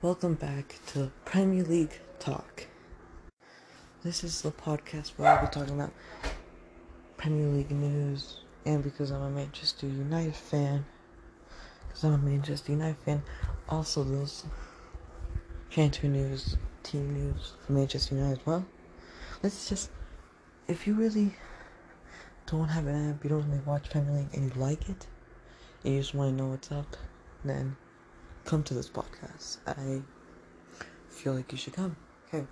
Welcome back to Premier League Talk. This is the podcast where I'll be talking about Premier League news, and because I'm a Manchester United fan, because I'm a Manchester United fan, also those transfer news, team news for Manchester United. as Well, let's just, if you really don't have an app, you don't really watch Premier League, and you like it, and you just want to know what's up, then come to this podcast. I feel like you should come. Okay.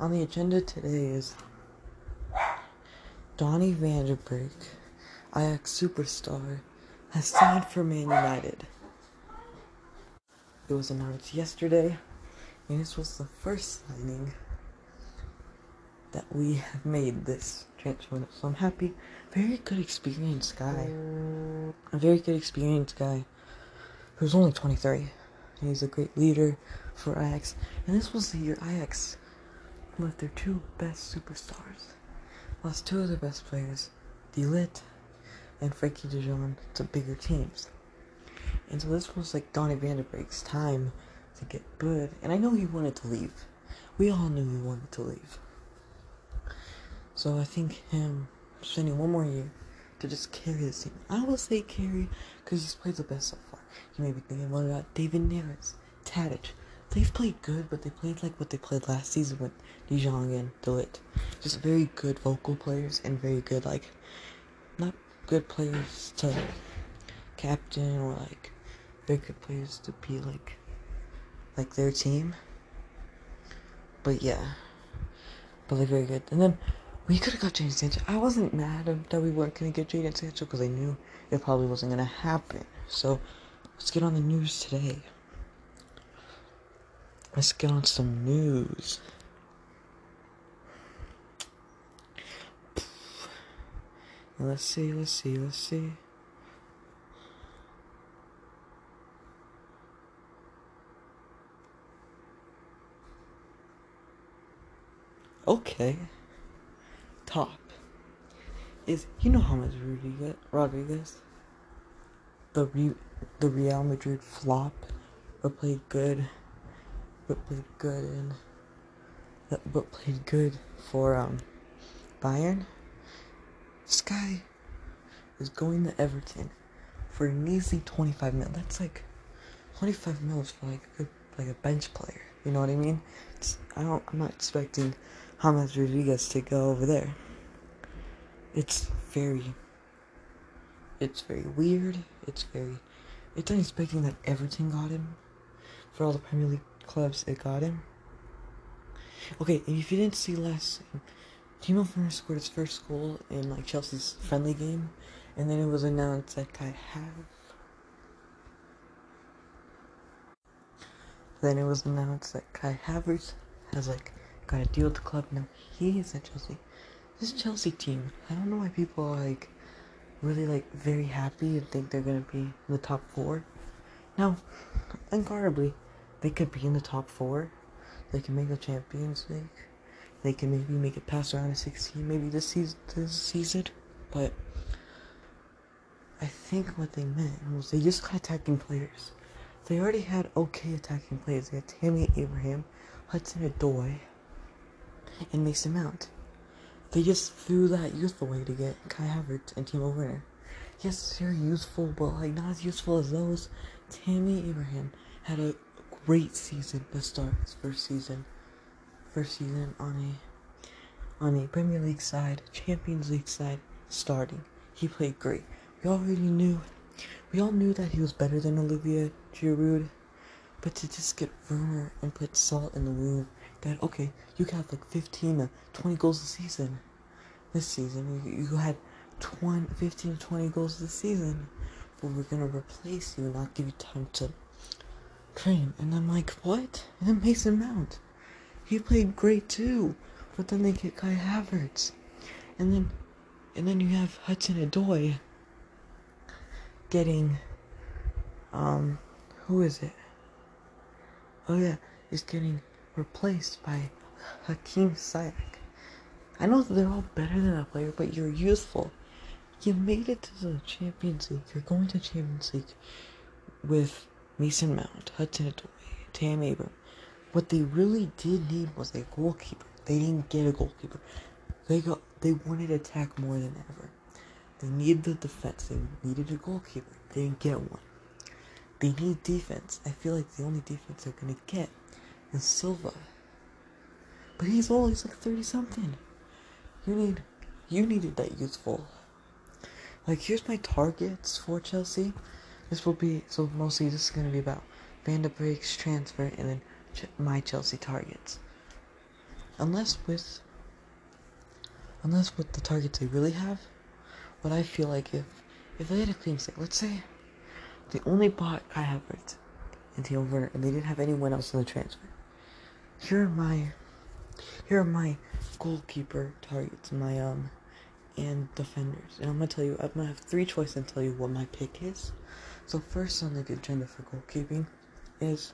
On the agenda today is Donny van der Beek, Ajax superstar, has signed for Man United. It was announced yesterday, and this was the first signing that we have made this transfer. So I'm happy. Very good experienced guy. A very good experienced guy who's only 23. He's a great leader for Ajax. And this was the year Ajax left their two best superstars. Lost two of their best players, De Ligt and Frenkie de Jong, to bigger teams. And so this was like Donny van der Beek's time to get good. And I know he wanted to leave. We all knew he wanted to leave. So I think him spending one more year to just carry this team. I will say carry because he's played the best so far. You may be thinking, what about David Neres, Tadic? They've played good, but they played like what they played last season with De Jong and De Just very good vocal players and very good, like, not good players to captain or like very good players to be like, like their team. But yeah, but they're very good. And then we could have got Jadon Sancho. I wasn't mad that we weren't gonna get Jadon Sancho because I knew it probably wasn't gonna happen. So let's get on the news today. Let's get on some news. Let's see, let's see, let's see. Okay. Top is you know how much Rodriguez, Rodriguez the Re, the Real Madrid flop, but played good, but played good and but played good for um Bayern. This guy is going to Everton for an easy 25 mil. That's like 25 mils for like a good, like a bench player. You know what I mean? It's, I don't. I'm not expecting James Rodriguez to go over there. It's very. It's very weird. It's very. It's unexpected that Everton got him. For all the Premier League clubs, it got him. Okay, if you didn't see last, Timo Werner scored his first goal in like Chelsea's friendly game, and then it was announced that Kai have. Then it was announced that Kai Havertz has like got a deal with the club now. He is at Chelsea. This Chelsea team, I don't know why people are like really like very happy and think they're gonna be in the top four. Now, unguardably, they could be in the top four. They can make the Champions League. They can maybe make it past round of 16, maybe this season. This season, but I think what they meant was they just got attacking players. They already had okay attacking players. They had Tammy Abraham, Hudson Odoi, and Mason Mount. They just threw that youthful way to get Kai Havertz and Timo Werner. Yes, they're useful, but like not as useful as those. Tammy Abraham had a great season to start his first season. First season on a on a Premier League side, Champions League side, starting. He played great. We already knew we all knew that he was better than Olivier Giroud. But to just get Werner and put salt in the wound that okay, you have like 15 to 20 goals a season. This season, you, you had 20, 15, 20 goals this season, but we're gonna replace you and not give you time to train. And I'm like, what? And then Mason Mount, he played great too, but then they get Kai Havertz, and then, and then you have Hudson Odoi getting, um, who is it? Oh yeah, he's getting replaced by Hakim Ziyech. I know they're all better than that player, but you're useful. You made it to the Champions League. You're going to Champions League with Mason Mount, Hudson Odoi, Tammy Abraham. What they really did need was a goalkeeper. They didn't get a goalkeeper. They got they wanted attack more than ever. They needed the defense. They needed a goalkeeper. They didn't get one. They need defense. I feel like the only defense they're gonna get is Silva. But he's old. He's like thirty something. You need you needed that youthful. Like here's my targets for Chelsea. This will be so mostly this is gonna be about Van de Beek's transfer and then my Chelsea targets. Unless with unless with the targets they really have, what I feel like if if they had a clean slate, let's say they only bought Kai Havertz and Timo Werner and they didn't have anyone else in the transfer. Here are my here are my goalkeeper targets, my um and defenders. And I'm gonna tell you I'm gonna have three choices and tell you what my pick is. So first on the agenda for goalkeeping is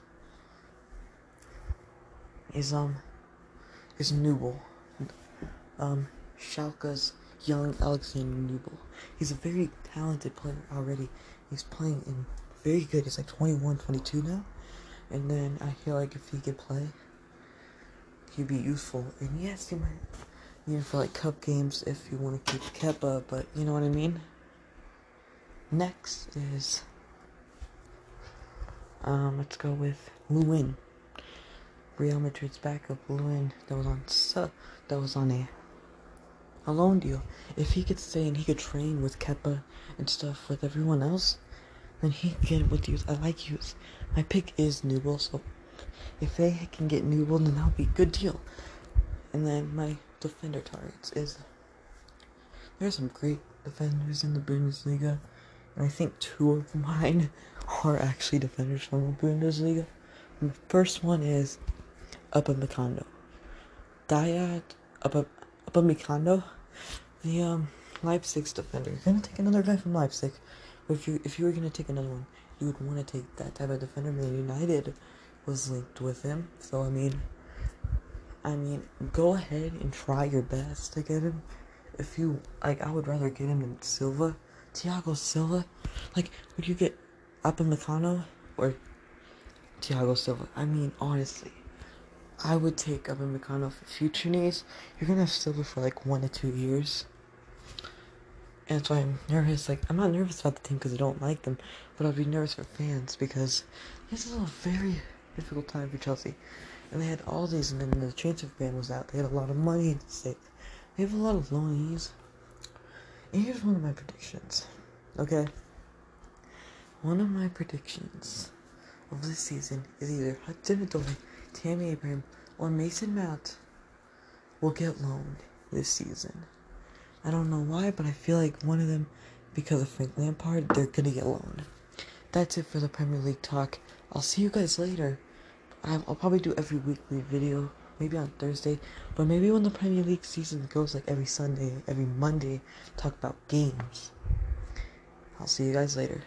is um is Nubel. Um Schalke's young Alexander Nubel. He's a very talented player already. He's playing in very good. He's like 21, 22 now. And then I feel like if he could play, he'd be useful. And yes, he might need him for like cup games if you want to keep Kepa, but you know what I mean? Next is um let's go with Lunin. Real Madrid's backup Lunin that was on su- that was on a a loan deal. If he could stay and he could train with Kepa and stuff with everyone else, then he could get with youth. I like youth. My pick is Nubel, so if they can get Nubel, then that'll be a good deal. And then my defender targets is there's some great defenders in the Bundesliga, and I think two of mine are actually defenders from the Bundesliga. The first one is Upamecano. Dayot Up Upamecano, the um Leipzig's defender. You're gonna take another guy from Leipzig, but if you if you were gonna take another one, you would want to take that type of defender. Man United was linked with him, so I mean, I mean, go ahead and try your best to get him. If you like, I would rather get him than Silva, Thiago Silva. Like, would you get Upamecano or Thiago Silva? I mean, honestly. I would take Upamecano for future needs. You're gonna have Silva for like one to two years. And why I'm nervous. Like, I'm not nervous about the team because I don't like them, but I'll be nervous for fans because this is a very difficult time for Chelsea. And they had all these, and then the transfer ban was out. They had a lot of money at stake. They have a lot of loanees. And here's one of my predictions. Okay? One of my predictions of this season is either Hudson Odoi, Tammy Abraham, or Mason Mount will get loaned this season. I don't know why, but I feel like one of them, because of Frank Lampard, they're gonna get loaned. That's it for the Premier League talk. I'll see you guys later. I'll, I'll probably do every weekly video, maybe on Thursday, but maybe when the Premier League season goes like every Sunday, every Monday, talk about games. I'll see you guys later.